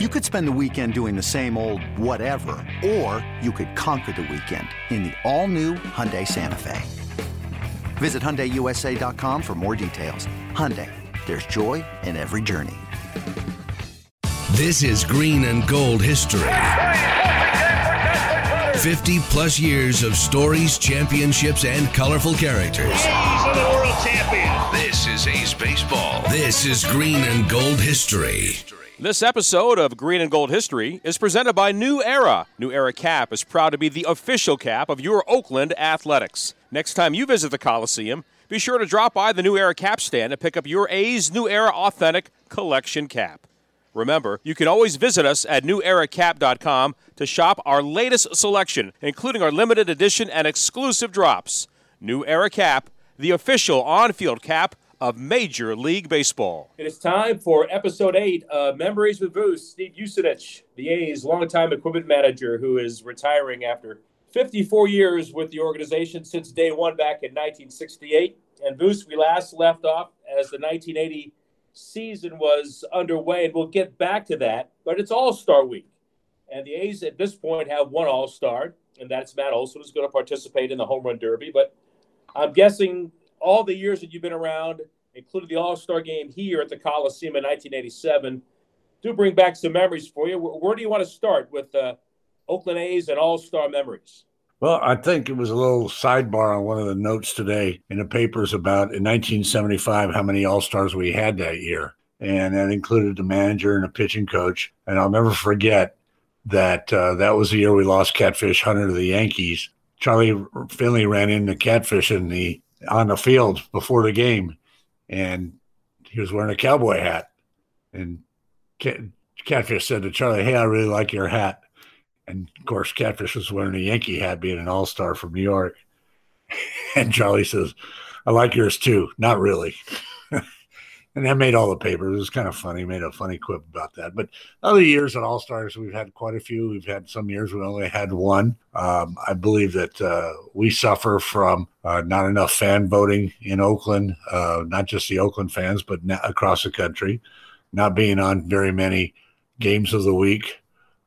You could spend the weekend doing the same old whatever, or you could conquer the weekend in the all-new Hyundai Santa Fe. Visit HyundaiUSA.com for more details. Hyundai, there's joy in every journey. This is Green and Gold history. 50 plus years of stories, championships, and colorful characters. A's are the world champions. This is A's Baseball. This is Green and Gold history. This episode of Green and Gold History is presented by New Era. New Era Cap is proud to be the official cap of your Oakland Athletics. Next time you visit the Coliseum, be sure to drop by the New Era Cap stand and pick up your A's New Era Authentic Collection cap. Remember, you can always visit us at neweracap.com to shop our latest selection, including our limited edition and exclusive drops. New Era Cap, the official on field cap of Major League Baseball. It is time for episode eight of Memories with Vooch. Steve Vucinich, the A's longtime equipment manager who is retiring after 54 years with the organization since day one back in 1968. And Vooch, we last left off as the 1980 season was underway, and we'll get back to that. But it's All Star Week. And the A's at this point have one All Star, and that's Matt Olson, who's going to participate in the Home Run Derby. But I'm guessing all the years that you've been around, including the All Star game here at the Coliseum in 1987, do bring back some memories for you. Where, where do you want to start with uh, Oakland A's and All Star memories? Well, I think it was a little sidebar on one of the notes today in the papers about in 1975 how many All Stars we had that year. And that included the manager and a pitching coach. And I'll never forget that uh, that was the year we lost Catfish Hunter to the Yankees. Charlie Finley ran into Catfish in the on the field before the game, and he was wearing a cowboy hat. And Catfish said to Charlie, "Hey, I really like your hat." And of course, Catfish was wearing a Yankee hat, being an All Star from New York. And Charlie says, "I like yours too." Not really. And that made all the papers. It was kind of funny. Made a funny quip about that. But other years at All Stars, we've had quite a few. We've had some years we only had one. Um, I believe that uh, we suffer from uh, not enough fan voting in Oakland, uh, not just the Oakland fans, but across the country, not being on very many games of the week.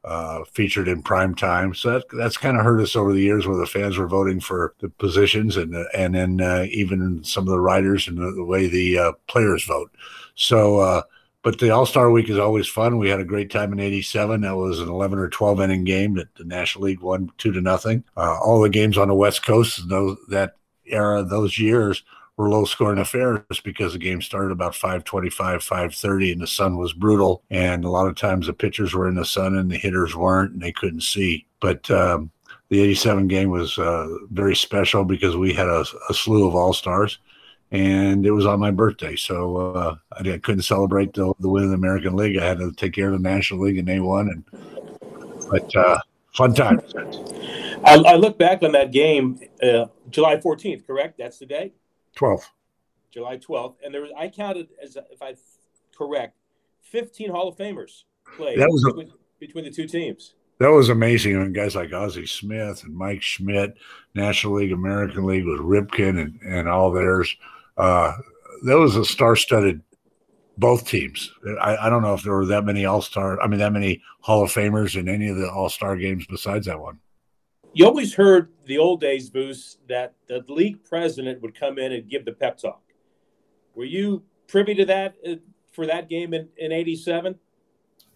Uh, featured in prime time. So that, that's kind of hurt us over the years where the fans were voting for the positions and and then uh, even some of the writers and the, the way the uh, players vote. So, uh, but the All Star Week is always fun. We had a great time in '87. That was an 11 or 12 inning game that the National League won two to nothing. Uh, all the games on the West Coast, those, that era, those years were low scoring affairs because the game started about 525 530 and the sun was brutal. And a lot of times the pitchers were in the sun and the hitters weren't and they couldn't see. But um, the 87 game was uh, very special because we had a, a slew of all-stars and it was on my birthday. So uh, I, couldn't celebrate the, the, win of the american league. I had to take care of the national league and they won and but uh, fun times. I, I, look back on that game uh, july 14th correct? That's the day 12th. July 12th. And there was, I counted, as if I correct, 15 Hall of Famers played that was a, between, between the two teams. That was amazing. And guys like Ozzie Smith and Mike Schmidt, National League, American League with Ripken and, and all theirs. Uh, that was a star studded both teams. I, I, don't know if there were that many All Star, I mean, that many Hall of Famers in any of the All Star games besides that one you always heard the old days, Vooch, that the league president would come in and give the pep talk. Were you privy to that uh, for that game in, in 87?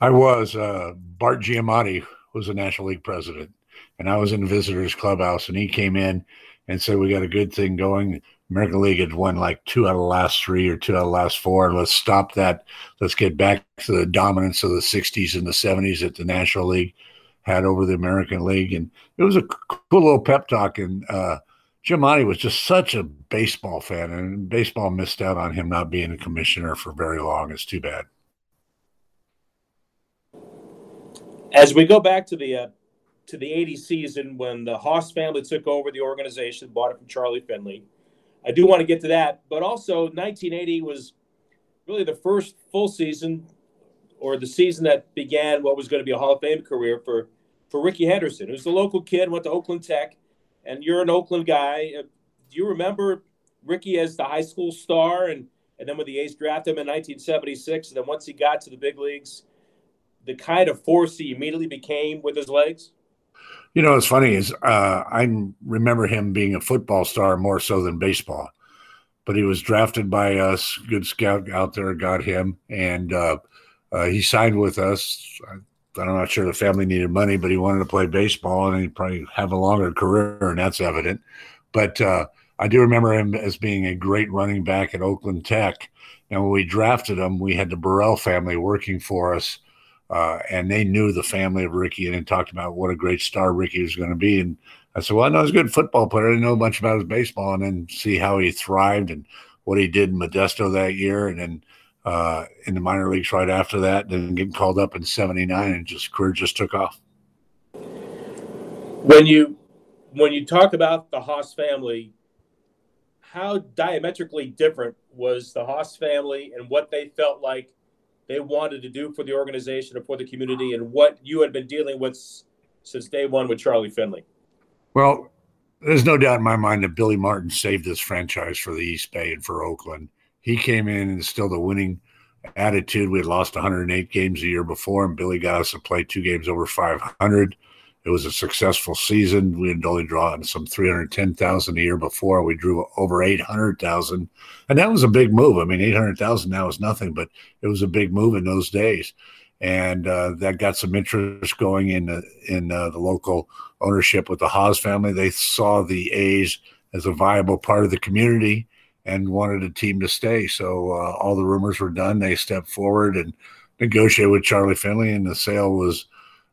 I was. Uh, Bart Giamatti was the National League president, and I was in the visitors clubhouse, and he came in and said, We got a good thing going. American League had won like two out of the last three or two out of the last four. Let's stop that. Let's get back to the dominance of the 60s and the 70s at the National League had over the American League, and it was a cool little pep talk. And uh, Giamatti was just such a baseball fan, and baseball missed out on him not being a commissioner for very long. It's too bad. As we go back to the uh, to the '80 season when the Haas family took over the organization, bought it from Charlie Finley, I do want to get to that. But also, 1980 was really the first full season or the season that began what was going to be a Hall of Fame career for for Rickey Henderson, who's the local kid, went to Oakland Tech, and you're an Oakland guy. Uh, do you remember Rickey as the high school star, and and then when the A's drafted him in 1976, and then once he got to the big leagues, the kind of force he immediately became with his legs? You know, what's funny is uh, I remember him being a football star more so than baseball, but he was drafted by us. Good scout out there got him, and uh, uh, he signed with us. I, I'm not sure the family needed money, but he wanted to play baseball, and he'd probably have a longer career, and that's evident. But uh, I do remember him as being a great running back at Oakland Tech. And when we drafted him, we had the Burrell family working for us uh, and they knew the family of Rickey and talked about what a great star Rickey was going to be. And I said, well, I know he's a good football player. I didn't know much about his baseball. And then see how he thrived and what he did in Modesto that year. And then uh, in the minor leagues right after that, then getting called up in 79 and just career just took off. When you, when you talk about the Haas family, how diametrically different was the Haas family and what they felt like they wanted to do for the organization or for the community and what you had been dealing with since day one with Charlie Finley? Well, there's no doubt in my mind that Billy Martin saved this franchise for the East Bay and for Oakland. He came in and instilled a winning attitude. We had lost 108 games a year before, and Billy got us to play two games over 500. It was a successful season. We had only drawn some 310,000 a year before. We drew over 800,000. And that was a big move. I mean, 800,000 now is nothing, but it was a big move in those days. And uh, that got some interest going in the, in uh, the local ownership with the Haas family. They saw the A's as a viable part of the community and wanted a team to stay. So uh, all the rumors were done. They stepped forward and negotiated with Charlie Finley, and the sale was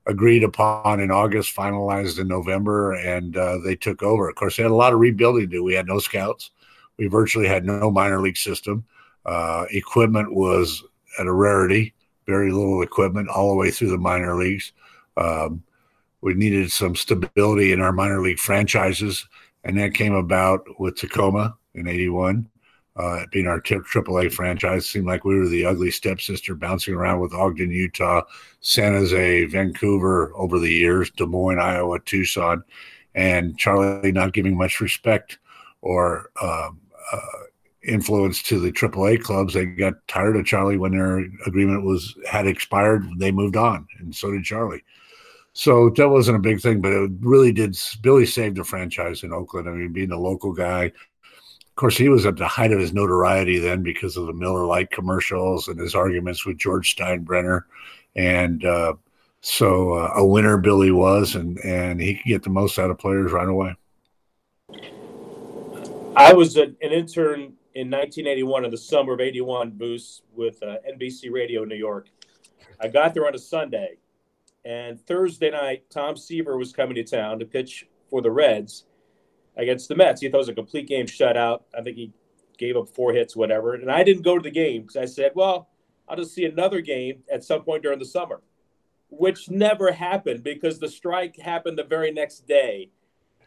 agreed upon in August, finalized in November, and uh, they took over. Of course, they had a lot of rebuilding to do. We had no scouts. We virtually had no minor league system. Uh, equipment was at a rarity, very little equipment all the way through the minor leagues. Um, we needed some stability in our minor league franchises, and that came about with Tacoma in 81 uh, being our t- AAA franchise. Seemed like we were the ugly stepsister bouncing around with Ogden, Utah, San Jose, Vancouver over the years, Des Moines, Iowa, Tucson, and Charlie not giving much respect or um, uh, influence to the AAA clubs. They got tired of Charlie when their agreement was had expired. They moved on, and so did Charlie. So that wasn't a big thing, but it really did. Billy saved the franchise in Oakland. I mean, being a local guy, course, he was at the height of his notoriety then because of the Miller Lite commercials and his arguments with George Steinbrenner. And uh, so uh, a winner Billy was, and, and he could get the most out of players right away. I was a, an intern in 1981 in the summer of 81 Vooch with uh, NBC Radio New York. I got there on a Sunday, and Thursday night, Tom Seaver was coming to town to pitch for the Reds against the Mets. He thought it was a complete game shutout. I think he gave up four hits, whatever. And I didn't go to the game because I said, well, I'll just see another game at some point during the summer, which never happened because the strike happened the very next day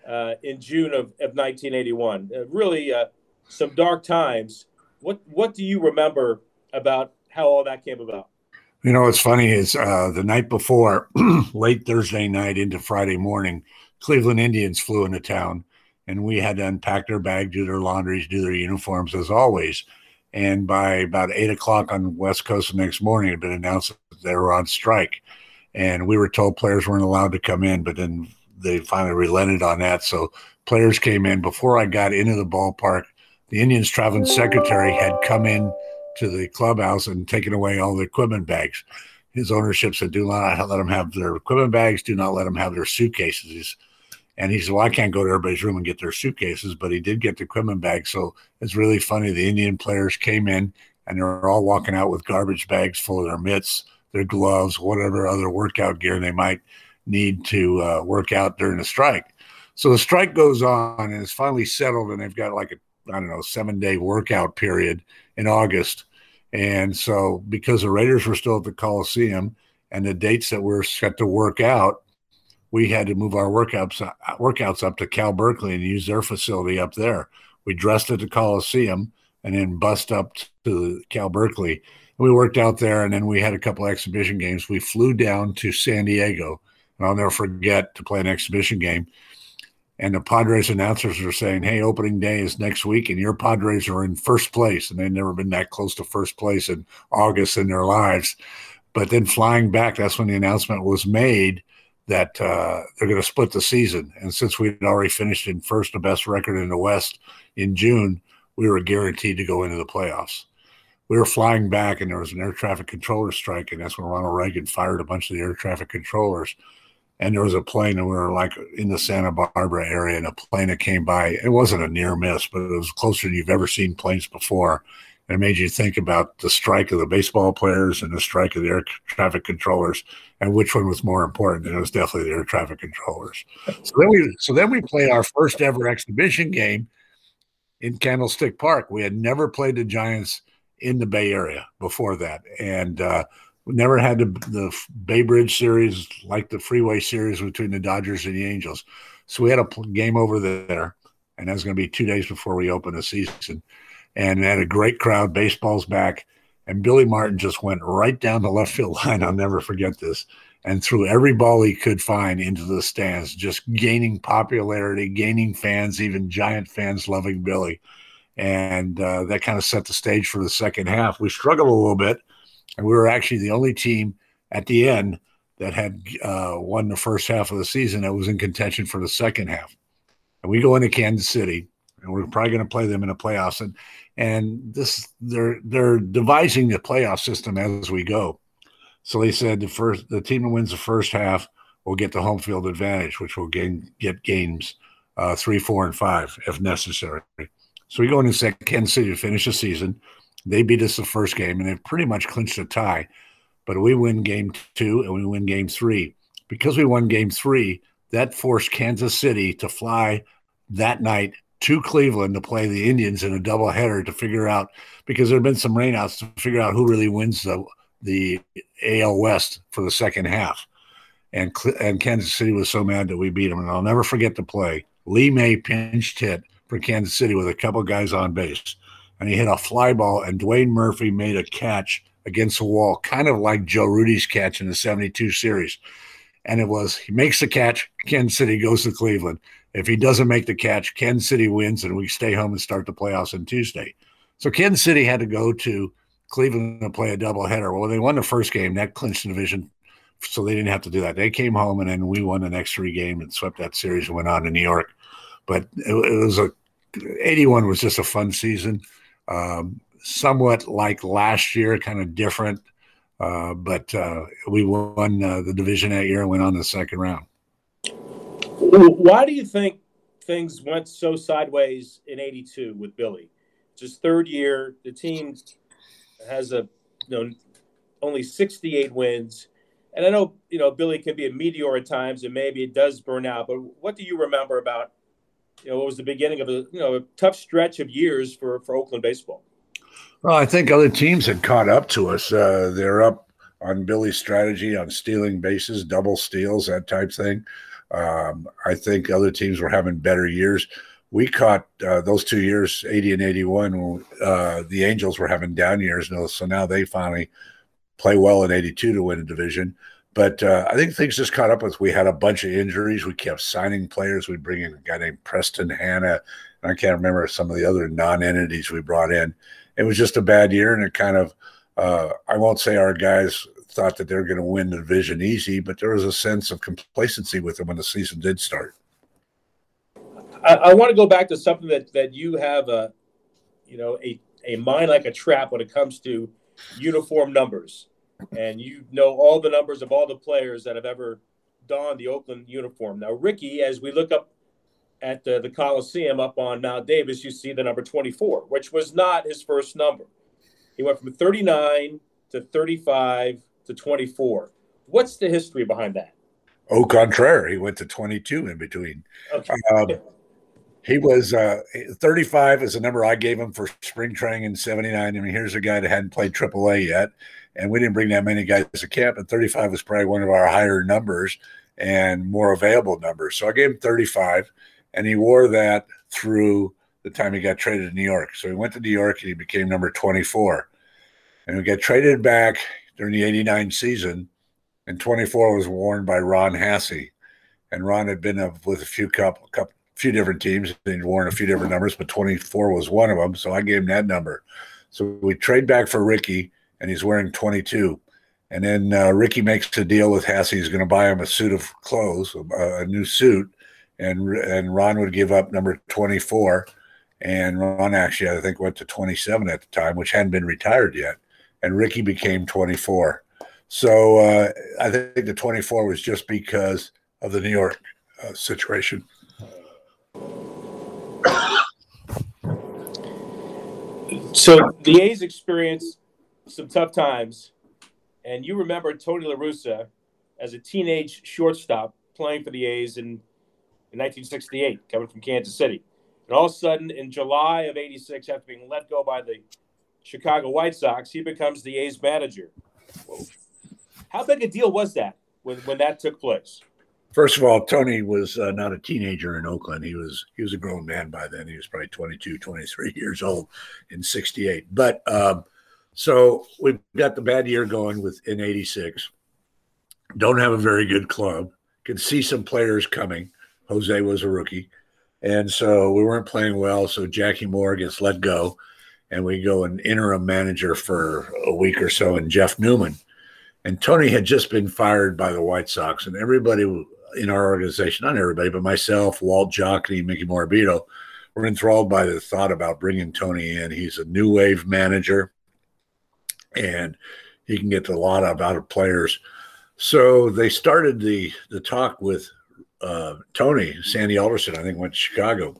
uh, in June of, of 1981. Uh, really, uh, some dark times. What what do you remember about how all that came about? You know, what's funny is uh, the night before, late Thursday night into Friday morning, Cleveland Indians flew into town and we had to unpack their bag, do their laundries, do their uniforms as always. And by about eight o'clock on the West Coast the next morning, it had been announced that they were on strike. And we were told players weren't allowed to come in, but then they finally relented on that. So players came in. Before I got into the ballpark, the Indians traveling secretary had come in to the clubhouse and taken away all the equipment bags. His ownership said, do not let them have their equipment bags, do not let them have their suitcases. And he said, Well, I can't go to everybody's room and get their suitcases, but he did get the equipment bag. So it's really funny. The Indian players came in and they're all walking out with garbage bags full of their mitts, their gloves, whatever other workout gear they might need to uh, work out during the strike. So the strike goes on and it's finally settled, and they've got like a I don't know seven day workout period in August. And so because the Raiders were still at the Coliseum and the dates that were set to work out we had to move our workouts uh, workouts up to Cal Berkeley and use their facility up there. We dressed at the Coliseum and then bust up to Cal Berkeley. We worked out there, and then we had a couple exhibition games. We flew down to San Diego, and I'll never forget to play an exhibition game. And the Padres announcers were saying, "Hey, opening day is next week, and your Padres are in first place, and they've never been that close to first place in August in their lives." But then flying back, that's when the announcement was made that uh, they're going to split the season. And since we'd already finished in first, the best record in the West in June, we were guaranteed to go into the playoffs. We were flying back, and there was an air traffic controller strike, and that's when Ronald Reagan fired a bunch of the air traffic controllers. And there was a plane, and we were like in the Santa Barbara area, and a plane that came by. It wasn't a near miss, but it was closer than you've ever seen planes before it made you think about the strike of the baseball players and the strike of the air traffic controllers and which one was more important. And it was definitely the air traffic controllers. So then we so then we played our first ever exhibition game in candlestick park. We had never played the giants in the bay area before that. And uh, we never had the, the bay bridge series like the freeway series between the dodgers and the angels. So we had a game over there and that was going to be two days before we opened the season and had a great crowd. Baseball's back. And Billy Martin just went right down the left field line. I'll never forget this. And threw every ball he could find into the stands, just gaining popularity, gaining fans, even giant fans loving Billy. And uh, that kind of set the stage for the second half. We struggled a little bit, and we were actually the only team at the end that had uh, won the first half of the season that was in contention for the second half. And we go into Kansas City, and we're probably going to play them in the playoffs. And and this they're they're devising the playoff system as we go. So they said the first the team that wins the first half will get the home field advantage, which will gain get games uh, three, four, and five if necessary. So we go into Kansas City to finish the season. They beat us the first game, and they've pretty much clinched a tie. But we win game two and we win game three. Because we won game three, that forced Kansas City to fly that night to Cleveland to play the Indians in a doubleheader to figure out because there have been some rainouts to figure out who really wins the the AL West for the second half. And and Kansas City was so mad that we beat them. And I'll never forget the play. Lee May pinched hit for Kansas City with a couple guys on base, and he hit a fly ball. And Dwayne Murphy made a catch against the wall, kind of like Joe Rudi's catch in the '72 series. And it was he makes the catch, Kansas City goes to Cleveland. If he doesn't make the catch, Kansas City wins, and we stay home and start the playoffs on Tuesday. So Kansas City had to go to Cleveland to play a doubleheader. Well, they won the first game, that clinched the division, so they didn't have to do that. They came home, and then we won the next three games and swept that series and went on to New York. But it, it was a 81 was just a fun season, um, somewhat like last year, kind of different. Uh, but uh, we won uh, the division that year and went on to the second round. Why do you think things went so sideways in 82 with Billy? It's just third year, the team has a you know only 68 wins. And I know, you know, Billy can be a meteor at times and maybe it does burn out, but what do you remember about you know what was the beginning of a you know a tough stretch of years for for Oakland baseball? Well, I think other teams had caught up to us. Uh, they're up on Billy's strategy on stealing bases, double steals, that type thing. Um, I think other teams were having better years. We caught uh, those two years, 80 and 81, when uh, the Angels were having down years. So now they finally play well in 82 to win a division. But uh, I think things just caught up with. We had a bunch of injuries. We kept signing players. We bring in a guy named Preston Hanna. And I can't remember some of the other non entities we brought in. It was just a bad year, and it kind of, uh, I won't say our guys thought that they were going to win the division easy, but there was a sense of complacency with them when the season did start. I, I want to go back to something that that you have a, you know, a a mind like a trap when it comes to uniform numbers, and you know all the numbers of all the players that have ever donned the Oakland uniform. Now, Rickey, as we look up at the, the Coliseum up on Mount Davis, you see the number 24, which was not his first number. He went from 39 to 35 to 24. What's the history behind that? Au contraire, he went to 22 in between. Okay. Um, he was uh, 35 is the number I gave him for spring training in 79. I mean, here's a guy that hadn't played AAA yet, and we didn't bring that many guys to camp, and 35 was probably one of our higher numbers and more available numbers. So I gave him 35, and he wore that through the time he got traded to New York. So he went to New York and he became number 24. And we got traded back during the 89 season, and 24 was worn by Ron Hassey. And Ron had been with a few couple, couple few different teams and he'd worn a few different numbers, but 24 was one of them. So I gave him that number. So we trade back for Rickey, and he's wearing 22. And then uh, Rickey makes a deal with Hassey. He's going to buy him a suit of clothes, a, a new suit, and and Ron would give up number 24. And Ron actually, I think, went to 27 at the time, which hadn't been retired yet. And Rickey became 24. So uh, I think the 24 was just because of the New York uh, situation. So the A's experienced some tough times, and you remember Tony La Russa as a teenage shortstop playing for the A's in, in 1968, coming from Kansas City. And all of a sudden, in July of 86, after being let go by the Chicago White Sox, he becomes the A's manager. How big a deal was that when, when that took place? First of all, Tony was uh, not a teenager in Oakland. He was he was a grown man by then. He was probably 22, 23 years old in 68. But um, so we've got the bad year going with in 86. Don't have a very good club. Can see some players coming. Jose was a rookie. And so we weren't playing well. So Jackie Moore gets let go. And we go an interim manager for a week or so and Jeff Newman. And Tony had just been fired by the White Sox, and everybody in our organization, not everybody, but myself, Walt Jocketty, Mickey Morabito, were enthralled by the thought about bringing Tony in. He's a new wave manager, and he can get a lot of out of players. So they started the the talk with uh, Tony. Sandy Alderson, I think, went to Chicago,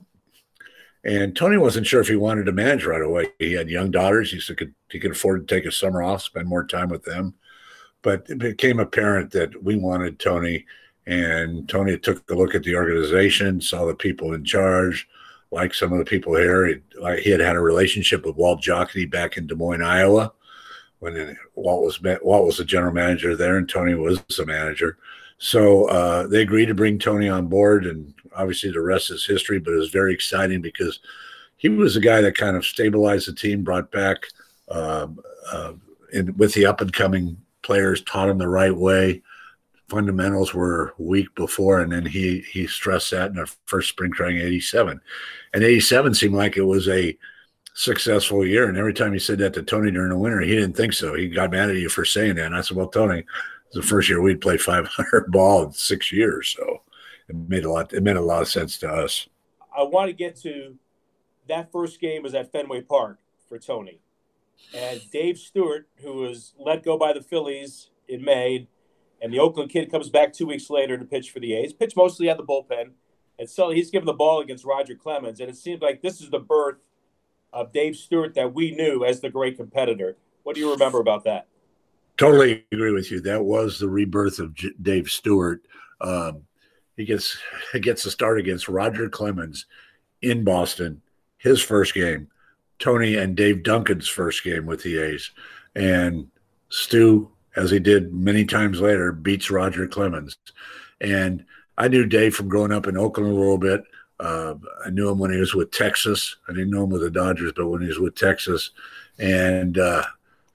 and Tony wasn't sure if he wanted to manage right away. He had young daughters. He said could, he could afford to take a summer off, spend more time with them. But it became apparent that we wanted Tony and Tony took a look at the organization, saw the people in charge, like some of the people here. He, he had had a relationship with Walt Jocketty back in Des Moines, Iowa, when Walt was Walt was the general manager there, and Tony was the manager. So uh, they agreed to bring Tony on board, and obviously the rest is history. But it was very exciting because he was the guy that kind of stabilized the team, brought back uh, uh, in, with the up and coming players, taught them the right way fundamentals were weak before, and then he he stressed that in the first spring training '87, and '87 seemed like it was a successful year. And every time he said that to Tony during the winter, he didn't think so. He got mad at you for saying that. And I said, "Well, Tony, the first year we'd played 500 ball in six years, so it made a lot. It made a lot of sense to us." I want to get to that first game was at Fenway Park for Tony, and Dave Stewart, who was let go by the Phillies in May and the Oakland kid comes back two weeks later to pitch for the A's. Pitch mostly at the bullpen, and so he's given the ball against Roger Clemens, and it seems like this is the birth of Dave Stewart that we knew as the great competitor. What do you remember about that? Totally agree with you. That was the rebirth of J- Dave Stewart. Um, he gets gets a start against Roger Clemens in Boston, his first game. Tony and Dave Duncan's first game with the A's, and Stu as he did many times later, beats Roger Clemens. And I knew Dave from growing up in Oakland a little bit. Uh, I knew him when he was with Texas. I didn't know him with the Dodgers, but when he was with Texas, and uh,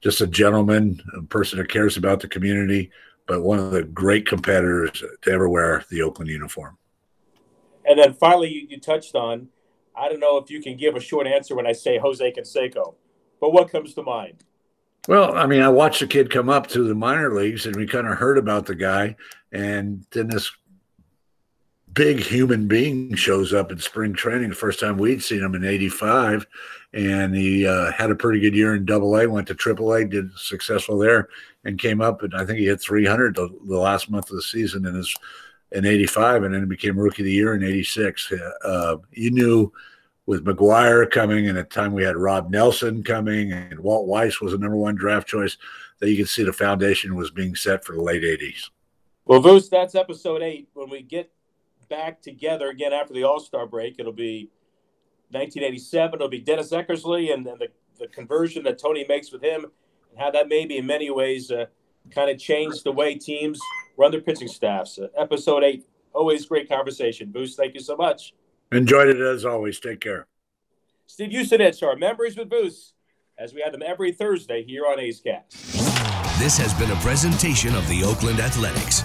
just a gentleman, a person that cares about the community, but one of the great competitors to ever wear the Oakland uniform. And then finally, you, you touched on. I don't know if you can give a short answer when I say Jose Canseco, but what comes to mind? Well, I mean, I watched the kid come up through the minor leagues, and we kind of heard about the guy, and then this big human being shows up in spring training. The first time we'd seen him in '85, and he uh, had a pretty good year in Double A. Went to Triple A, did successful there, and came up. And I think he hit 300 the, the last month of the season in his in '85, and then became Rookie of the Year in '86. Uh, you knew with McGwire coming, and at the time we had Rob Nelson coming, and Walt Weiss was the number one draft choice, that you could see the foundation was being set for the late 80s. Well, Vooch, that's episode eight. When we get back together again after the All Star break, it'll be 1987. It'll be Dennis Eckersley and, and the, the conversion that Tony makes with him, and how that maybe in many ways uh, kind of changed the way teams run their pitching staffs. Uh, episode eight, always great conversation. Vooch, thank you so much. Enjoyed it as always. Take care. Steve Vucinich, our Memories with Vooch, as we have them every Thursday here on A's Cast. This has been a presentation of the Oakland Athletics.